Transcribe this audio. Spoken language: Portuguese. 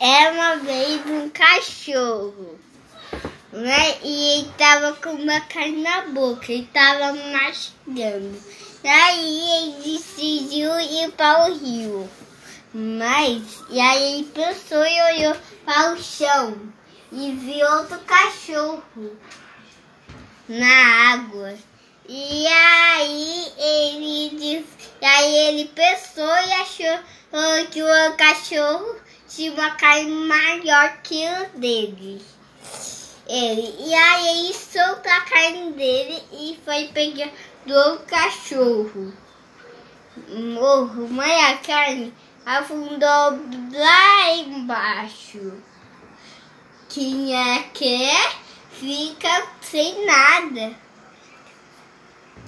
Era uma vez um cachorro, né? E ele tava com uma carne na boca, ele tava mastigando. Aí ele decidiu ir para o rio. Mas, e aí ele pensou e olhou para o chão e viu outro cachorro na água. E aí ele disse, e aí ele pensou e achou que o cachorro tinha uma carne maior que o dele. Ele. E aí ele soltou a carne dele e foi pegar do cachorro. Morro, mas a carne afundou lá embaixo. Quem é que fica sem nada.